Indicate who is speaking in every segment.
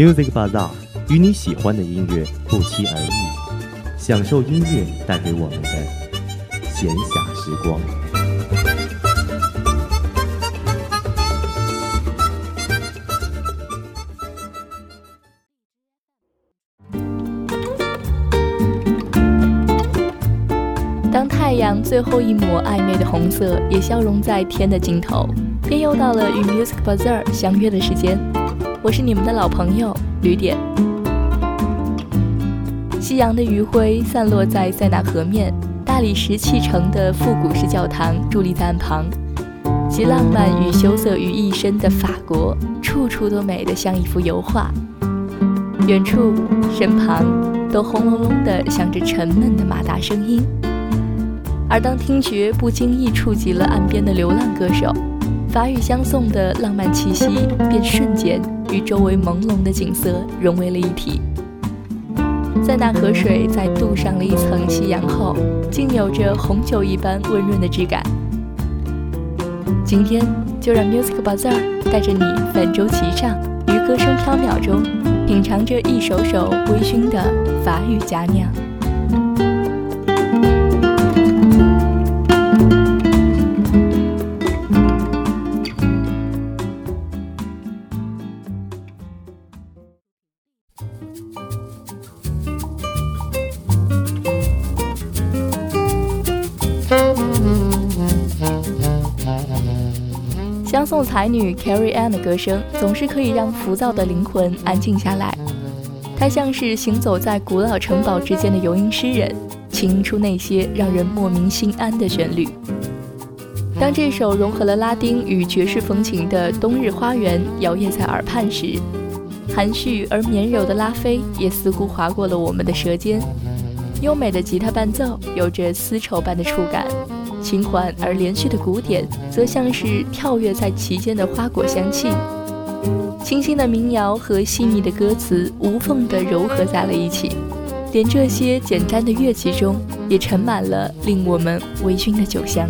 Speaker 1: Music Bazaar 与你喜欢的音乐不期而遇，享受音乐带给我们的闲暇时光。
Speaker 2: 当太阳最后一抹暧昧的红色也消融在天的尽头，便又到了与 Music Bazaar 相约的时间。我是你们的老朋友吕点。夕阳的余晖散落在塞纳河面，大理石砌成的复古式教堂伫立在岸旁，集浪漫与羞涩于一身的法国，处处都美得像一幅油画。远处、身旁都轰隆隆地响着沉闷的马达声音。而当听觉不经意触及了岸边的流浪歌手，法语相送的浪漫气息便瞬间与周围朦胧的景色融为了一体。在那河水在镀上了一层夕阳后，竟有着红酒一般温润的质感。今天就让 Music Bazaar 带着你泛舟其上，于歌声飘渺中，品尝着一首首微醺的法语佳酿。相送才女 Carrie Ann 的歌声总是可以让浮躁的灵魂安静下来。她像是行走在古老城堡之间的游吟诗人，轻吟出那些让人莫名心安的旋律。当这首融合了拉丁与爵士风情的《冬日花园》摇曳在耳畔时，含蓄而绵柔的拉菲也似乎划过了我们的舌尖。优美的吉他伴奏有着丝绸般的触感。轻缓而连续的鼓点，则像是跳跃在其间的花果香气。清新的民谣和细腻的歌词无缝地糅合在了一起，连这些简单的乐器中也盛满了令我们微醺的酒香。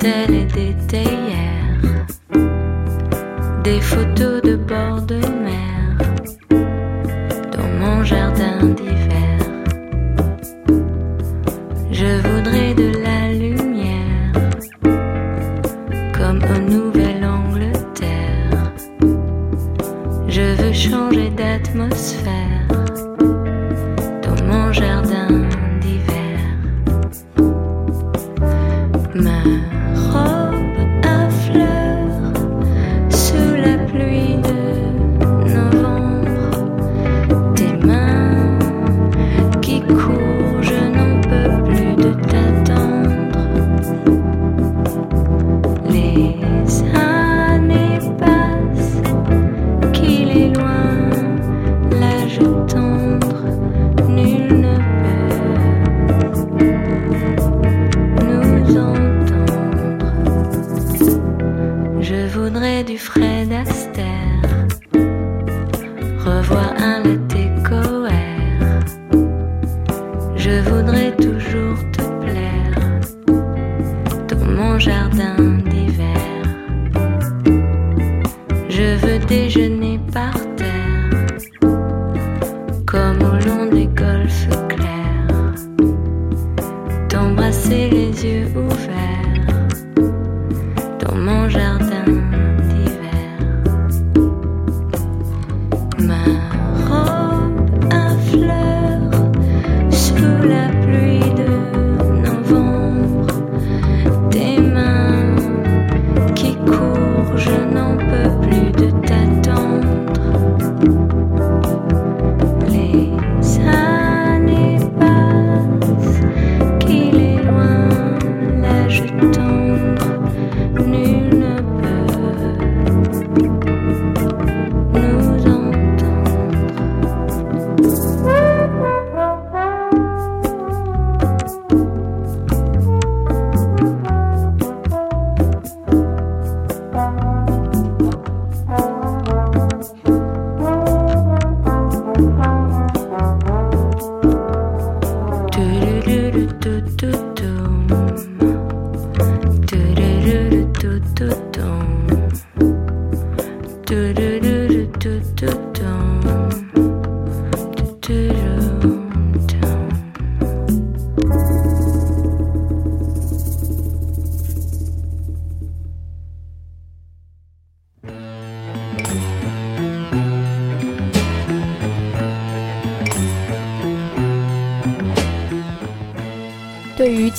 Speaker 3: Dentelles et des théières, des photos de bord de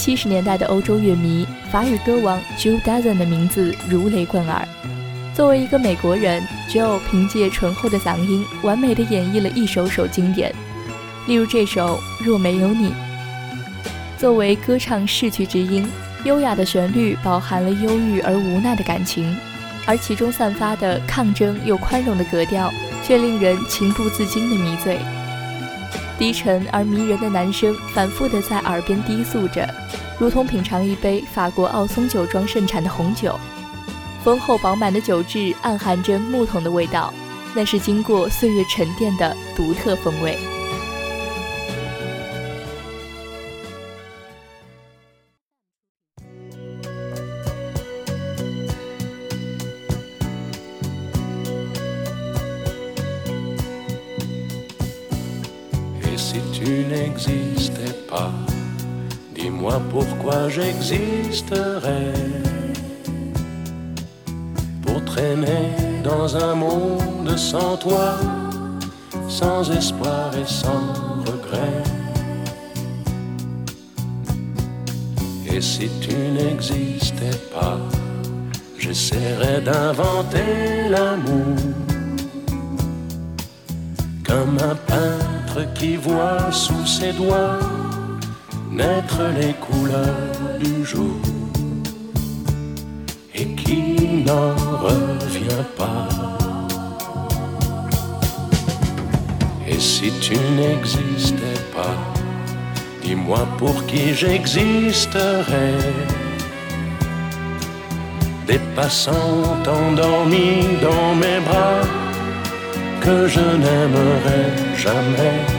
Speaker 2: 七十年代的欧洲乐迷，法语歌王 Joe Dassin 的名字如雷贯耳。作为一个美国人，Joe 凭借醇厚的嗓音，完美的演绎了一首首经典，例如这首《若没有你》。作为歌唱逝去之音，优雅的旋律饱含了忧郁而无奈的感情，而其中散发的抗争又宽容的格调，却令人情不自禁的迷醉。低沉而迷人的男声反复地在耳边低诉着，如同品尝一杯法国奥松酒庄盛产的红酒。丰厚饱满的酒质暗含着木桶的味道，那是经过岁月沉淀的独特风味。
Speaker 4: Pourquoi j'existerais Pour traîner dans un monde sans toi, sans espoir et sans regret? Et si tu n'existais pas, j'essaierais d'inventer l'amour comme un peintre qui voit sous ses doigts les couleurs du jour et qui n'en revient pas. Et si tu n'existais pas, dis-moi pour qui j'existerais. Des passants endormis dans mes bras que je n'aimerais jamais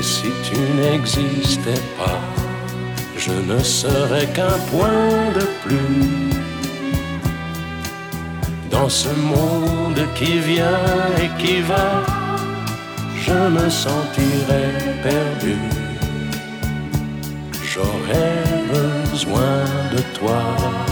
Speaker 4: si tu n'existais pas, je ne serais qu'un point de plus dans ce monde qui vient et qui va. Je me sentirais perdu. J'aurais besoin de toi.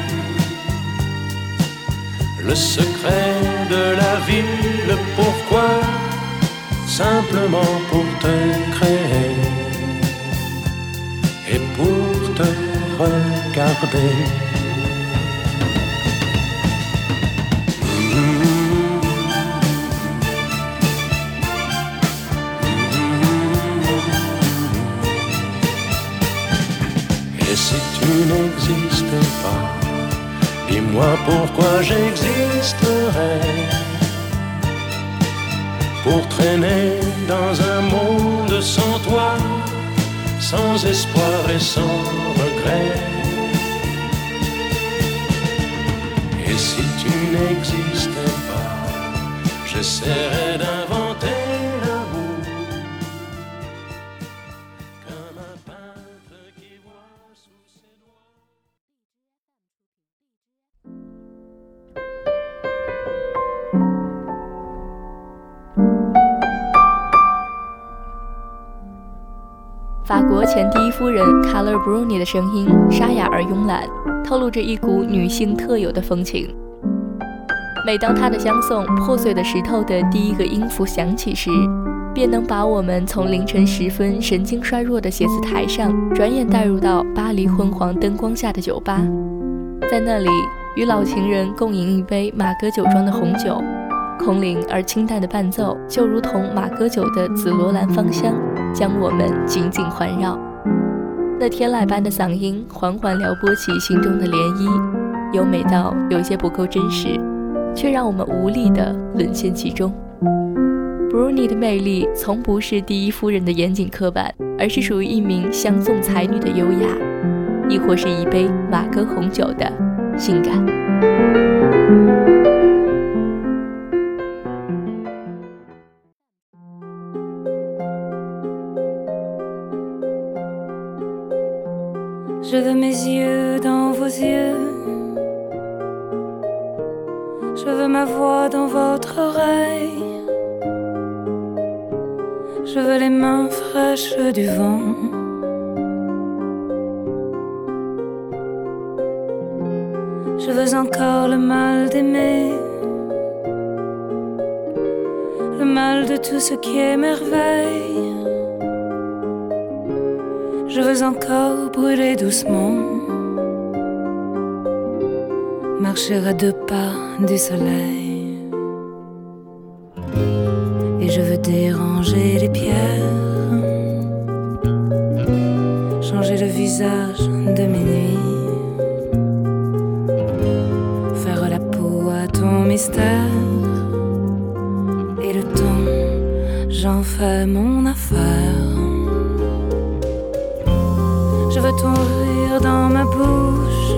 Speaker 4: le secret de la vie, le pourquoi, simplement pour te créer et pour te regarder? Dis-moi pourquoi j'existerais Pour traîner dans un monde sans toi Sans espoir et sans regret. Et si tu n'existais pas J'essaierais d'inventer 法国
Speaker 2: 前第一夫人 Carla Bruni 的声音沙哑而慵懒，透露着一股女性特有的风情。每当她的相送《破碎的石头》的第一个音符响起时，便能把我们从凌晨时分神经衰弱的写字台上，转眼带入到巴黎昏黄灯光下的酒吧，在那里与老情人共饮一杯马格酒庄的红酒，空灵而清淡的伴奏，就如同马格酒的紫罗兰芳香，将我们紧紧环绕。那天籁般的嗓音缓缓撩拨起心中的涟漪，优美到有些不够真实，却让我们无力地沦陷其中。Bruni 的魅力从不是第一夫人的严谨刻板，而是属于一名相送才女的优雅，亦或是一杯马格红酒的性感。
Speaker 5: Je veux les mains fraîches du vent. Je veux encore le mal d'aimer, le mal de tout ce qui est merveille. Je veux encore brûler doucement, marcher à deux pas du soleil. Ton rire dans ma bouche,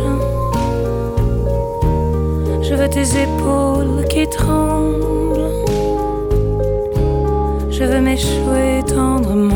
Speaker 5: je veux tes épaules qui tremblent je veux m'échouer tendrement.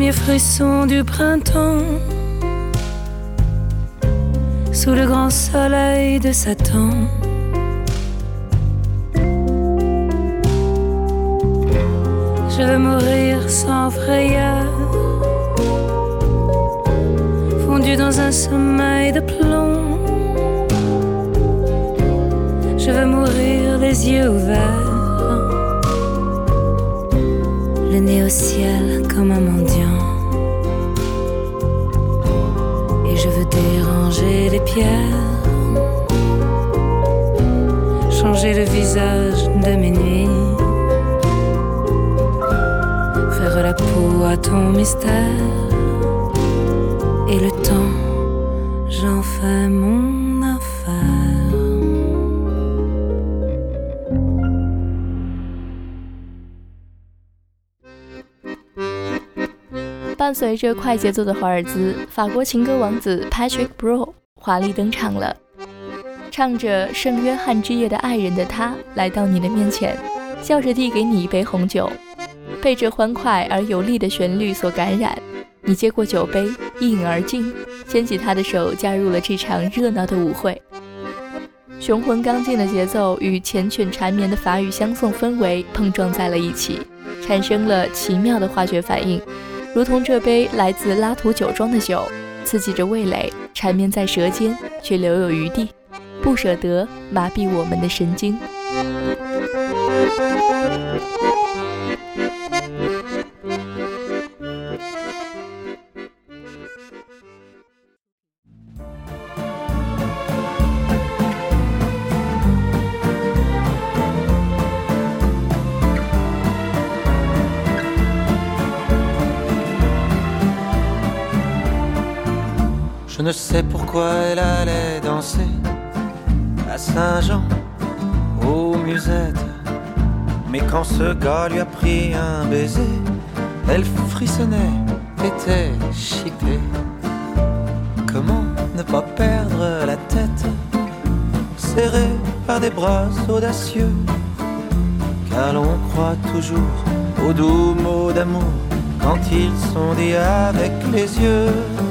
Speaker 5: Premier du printemps sous le grand soleil de Satan. Je veux mourir sans frayeur, fondu dans un sommeil de plomb. Je veux mourir les yeux ouverts, le nez au ciel comme un mendiant. déranger les pierres, changer le visage de mes nuits, faire la peau à ton mystère, et le temps, j'en fais mon affaire.
Speaker 2: 伴随着快节奏的华尔兹，法国情歌王子 Patrick Bro 华丽登场了。唱着圣约翰之夜的爱人的他，来到你的面前，笑着递给你一杯红酒，被这欢快而有力的旋律所感染。你接过酒杯，一饮而尽，牵起他的手，加入了这场热闹的舞会。雄浑刚劲的节奏与缱绻缠绵的法语相送氛围碰撞在了一起，产生了奇妙的化学反应。如同这杯来自拉图酒庄的酒，刺激着味蕾，缠绵在舌尖，却留有余地，不舍得麻痹我们的神经。
Speaker 6: Je ne sais pourquoi elle allait danser Saint-Jean, aux musettes. Mais quand ce gars lui a pris un baiser, elle frissonnait, était chipée. Comment ne pas perdre la tête, serrée par des bras audacieux, car l'on croit toujours aux doux mots d'amour quand ils sont dits avec les yeux.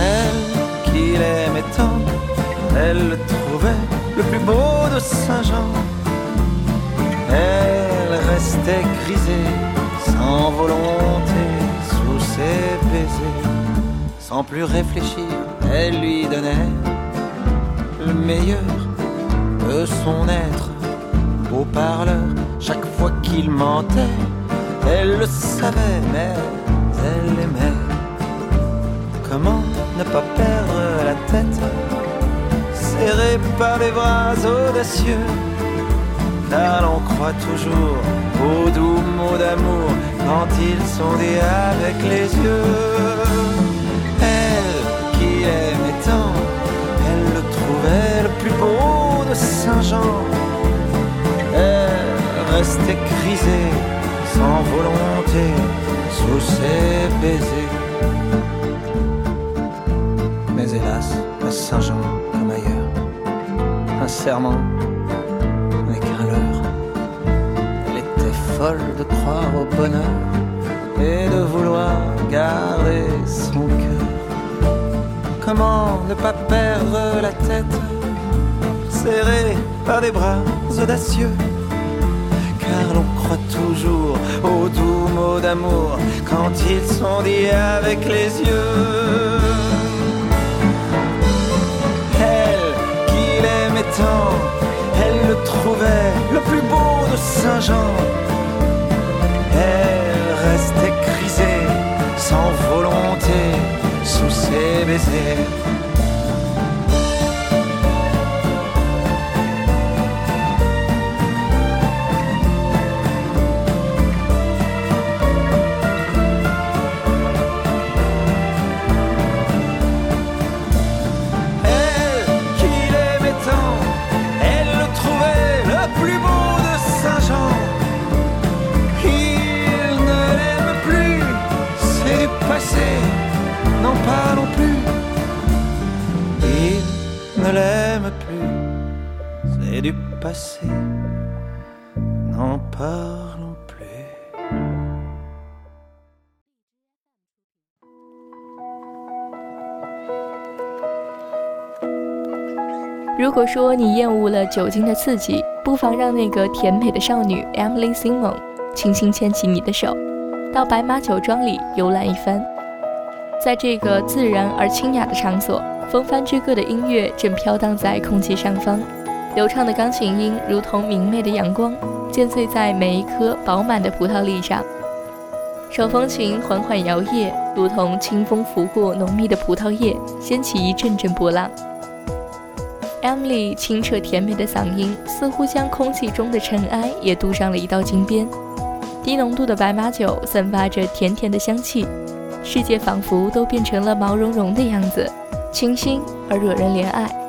Speaker 6: Elle qui l'aimait tant, elle le trouvait le plus beau de Saint-Jean. Elle restait grisée, sans volonté, sous ses baisers. Sans plus réfléchir, elle lui donnait le meilleur de son être. Beau parleur, chaque fois qu'il mentait, elle le savait, mais elle aimait. Ne pas perdre la tête, serrée par les bras audacieux, car l'on croit toujours aux doux mots d'amour quand ils sont dits avec les yeux. Ne pas perdre la tête, serrée par des bras audacieux? car l'on croit toujours aux doux mots d'amour quand ils sont dits avec les yeux. Elle qui l'aimait tant, elle le trouvait le plus beau de Saint-Jean. Elle restait grisée, sans volonté, sous ses baisers.
Speaker 2: 如果说你厌恶了酒精的刺激，不妨让那个甜美的少女 Emily Simon 轻轻牵起你的手，到白马酒庄里游览一番。在这个自然而清雅的场所，风帆之歌的音乐正飘荡在空气上方，流畅的钢琴音如同明媚的阳光，溅碎在每一颗饱满的葡萄粒上。手风琴缓缓摇曳，如同清风拂过浓密的葡萄叶，掀起一阵阵波浪。Emily 清澈甜美的嗓音，似乎将空气中的尘埃也镀上了一道金边。低浓度的白马酒散发着甜甜的香气，世界仿佛都变成了毛茸茸的样子，清新而惹人怜爱。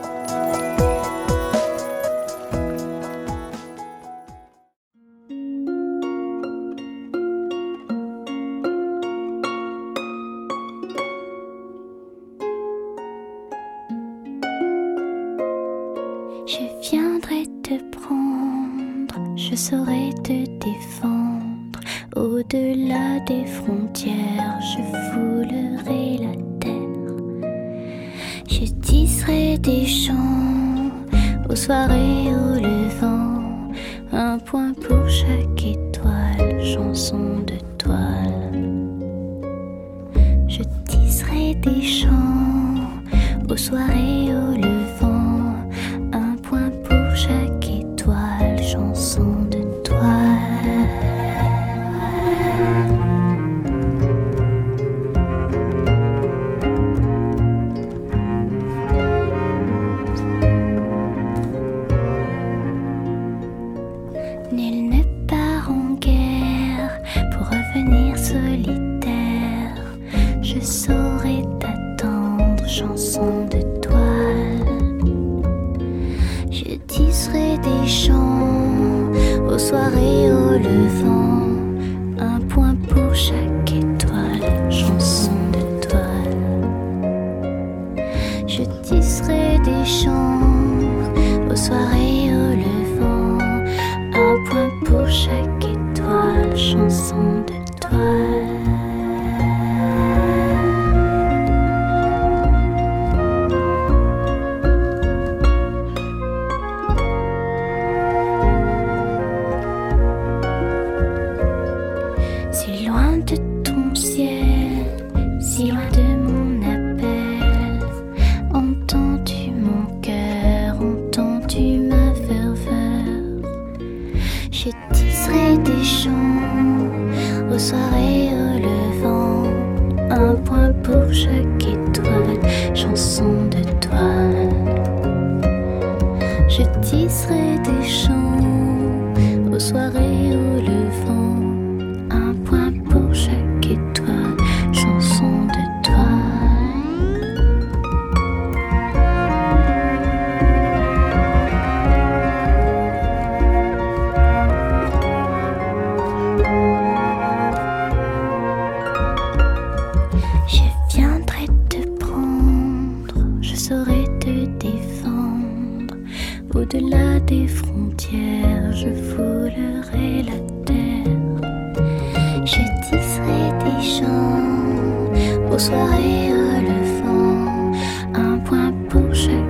Speaker 7: Soirées au levant. Un point pour chaque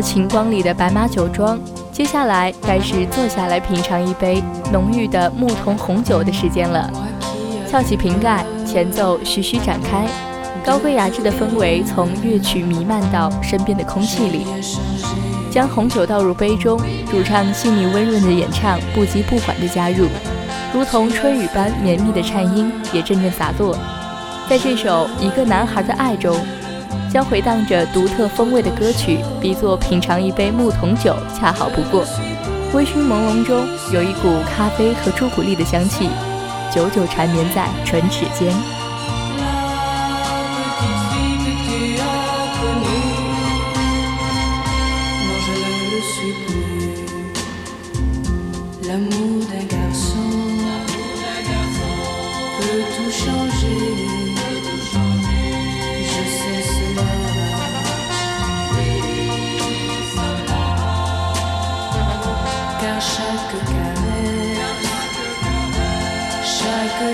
Speaker 2: 晴光里的白马酒庄，接下来该是坐下来品尝一杯浓郁的牧童红酒的时间了。翘起瓶盖，前奏徐徐展开，高贵雅致的氛围从乐曲弥漫到身边的空气里。将红酒倒入杯中，主唱细腻温润的演唱不急不缓地加入，如同春雨般绵密的颤音也阵阵洒落。在这首《一个男孩的爱》中，将回荡着独特风味的歌曲比作品尝一杯牧童酒，恰好不过。微醺朦胧中有一股咖啡和朱古力的香气，久久缠绵在唇齿间。
Speaker 5: L'amour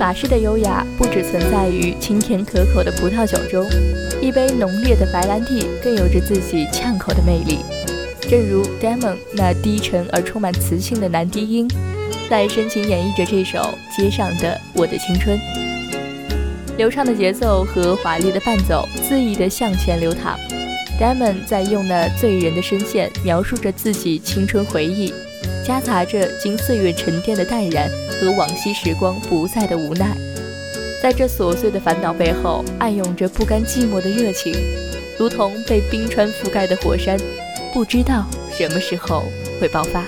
Speaker 2: 法式的优雅不只存在于清甜可口的葡萄酒中，一杯浓烈的白兰地更有着自己呛口的魅力。正如 Damon 那低沉而充满磁性的男低音，在深情演绎着这首《街上的我的青春》。流畅的节奏和华丽的伴奏恣意地向前流淌，Damon 在用那醉人的声线描述着自己青春回忆。夹杂着经岁月沉淀的淡然和往昔时光不再的无奈，在这琐碎的烦恼背后，暗涌着不甘寂寞的热情，如同被冰川覆盖的火山，不知道什么时候会爆发。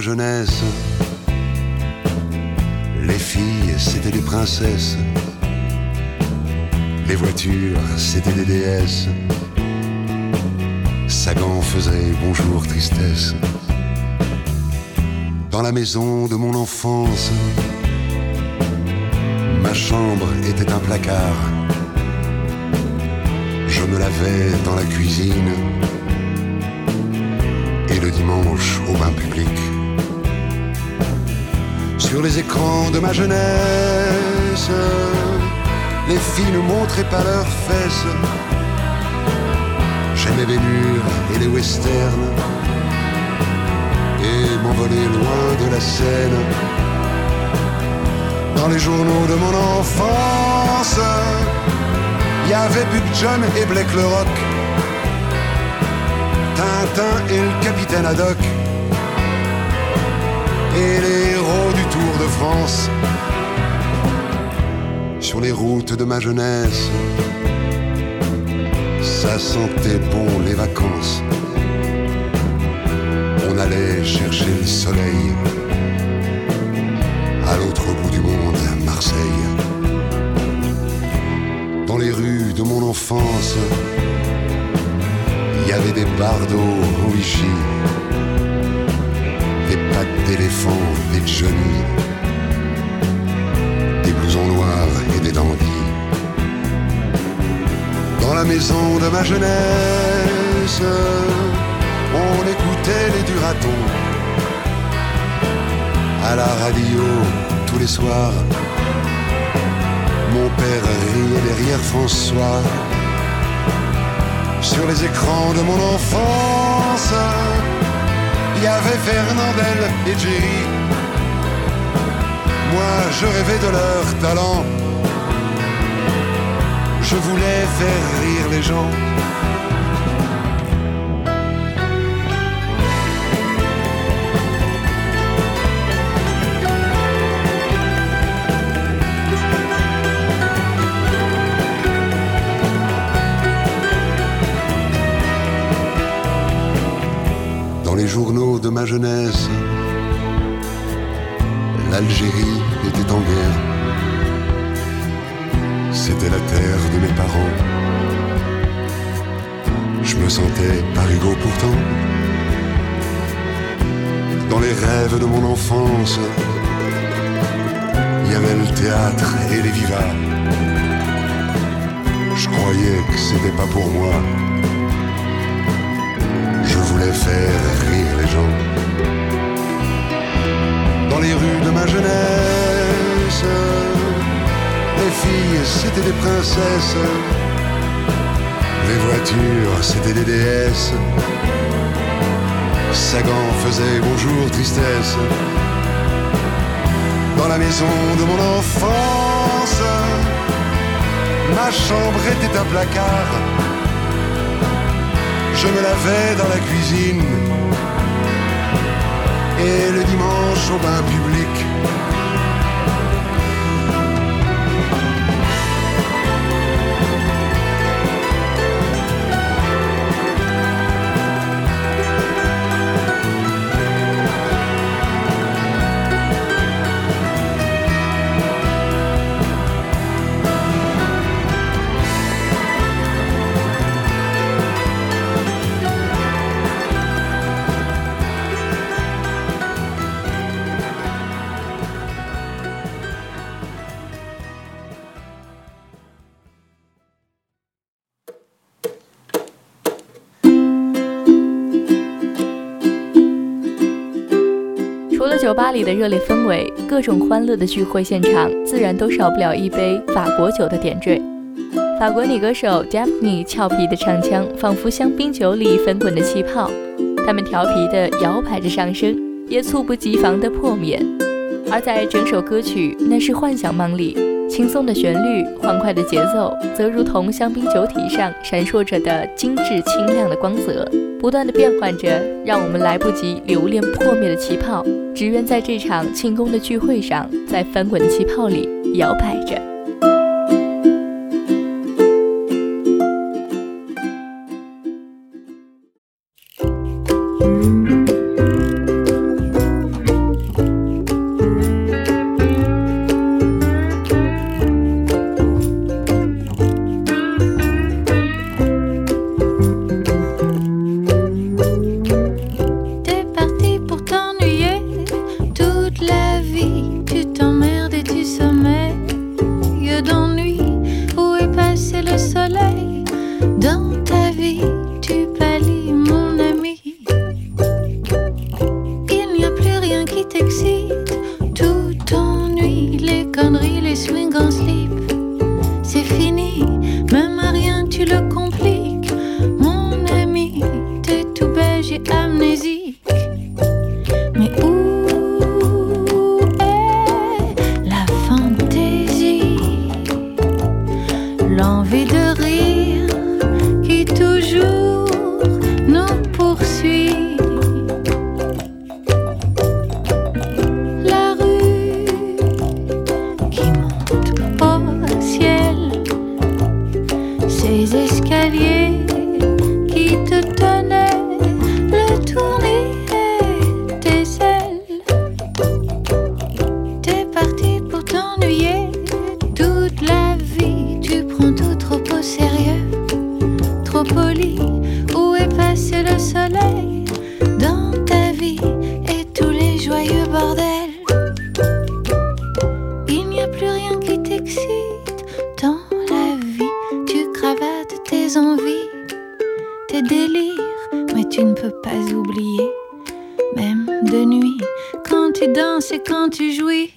Speaker 8: Jeunesse. Les filles, c'était des princesses. Les voitures, c'était des déesses. Sagan faisait bonjour tristesse. Dans la maison de mon enfance, ma chambre était un placard. Je me lavais dans la cuisine et le dimanche au bain public sur les écrans de ma jeunesse. Les filles ne montraient pas leurs fesses. J'aimais murs et les westerns et m'envoler loin de la scène. Dans les journaux de mon enfance, il y avait Buck John et Blake le Rock, Et le capitaine Haddock et les héros du Tour de France. Sur les routes de ma jeunesse, ça sentait bon les vacances. On allait chercher le soleil à l'autre bout du monde, à Marseille. Dans les rues de mon enfance, il y avait des bardeaux au Vichy d'éléphants, des Johnny, des blousons noirs et des dandys. Dans la maison de ma jeunesse, on écoutait les duratons. À la radio, tous les soirs, mon père riait derrière François. Sur les écrans de mon enfance, il y avait Fernandel et Jerry. Moi, je rêvais de leur talent. Je voulais faire rire les gens. L'Algérie était en guerre. C'était la terre de mes parents. Je me sentais parigo pourtant. Dans les rêves de mon enfance, il y avait le théâtre et les vivats. Je croyais que c'était pas pour moi voulais faire rire les gens. Dans les rues de ma jeunesse, les filles c'était des princesses, les voitures c'était des déesses. Sagan faisait bonjour tristesse. Dans la maison de mon enfance, ma chambre était un placard je me lavais dans la cuisine et le dimanche au bain public.
Speaker 9: 吧里的热烈氛围，各种欢乐的聚会现场，自然都少不了一杯法国酒的点缀。法国女歌手 Daphne 俏皮的唱腔，仿佛香槟酒里翻滚的气泡，她们调皮的摇摆着上升，也猝不及防的破灭。而在整首歌曲《那是幻想梦》里，轻松的旋律、欢快的节奏，则如同香槟酒体上闪烁着的精致清亮的光泽，不断的变换着，让我们来不及留恋破灭的气泡，只愿在这场庆功的聚会上，在翻滚的气泡里摇摆着。quand tu jouis.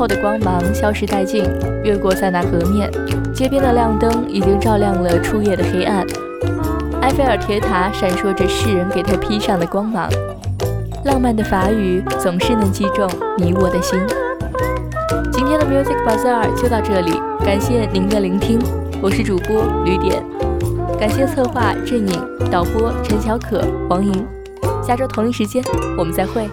Speaker 9: 后的光芒消失殆尽，越过塞纳河面，街边的亮灯已经照亮了初夜的黑暗。埃菲尔铁塔闪烁着世人给它披上的光芒。浪漫的法语总是能击中你我的心。今天的 Music Bazaar 就到这里，感谢您的聆听，我是主播吕点，感谢策划郑颖、导播陈小可、王莹。下周同一时间我们再会。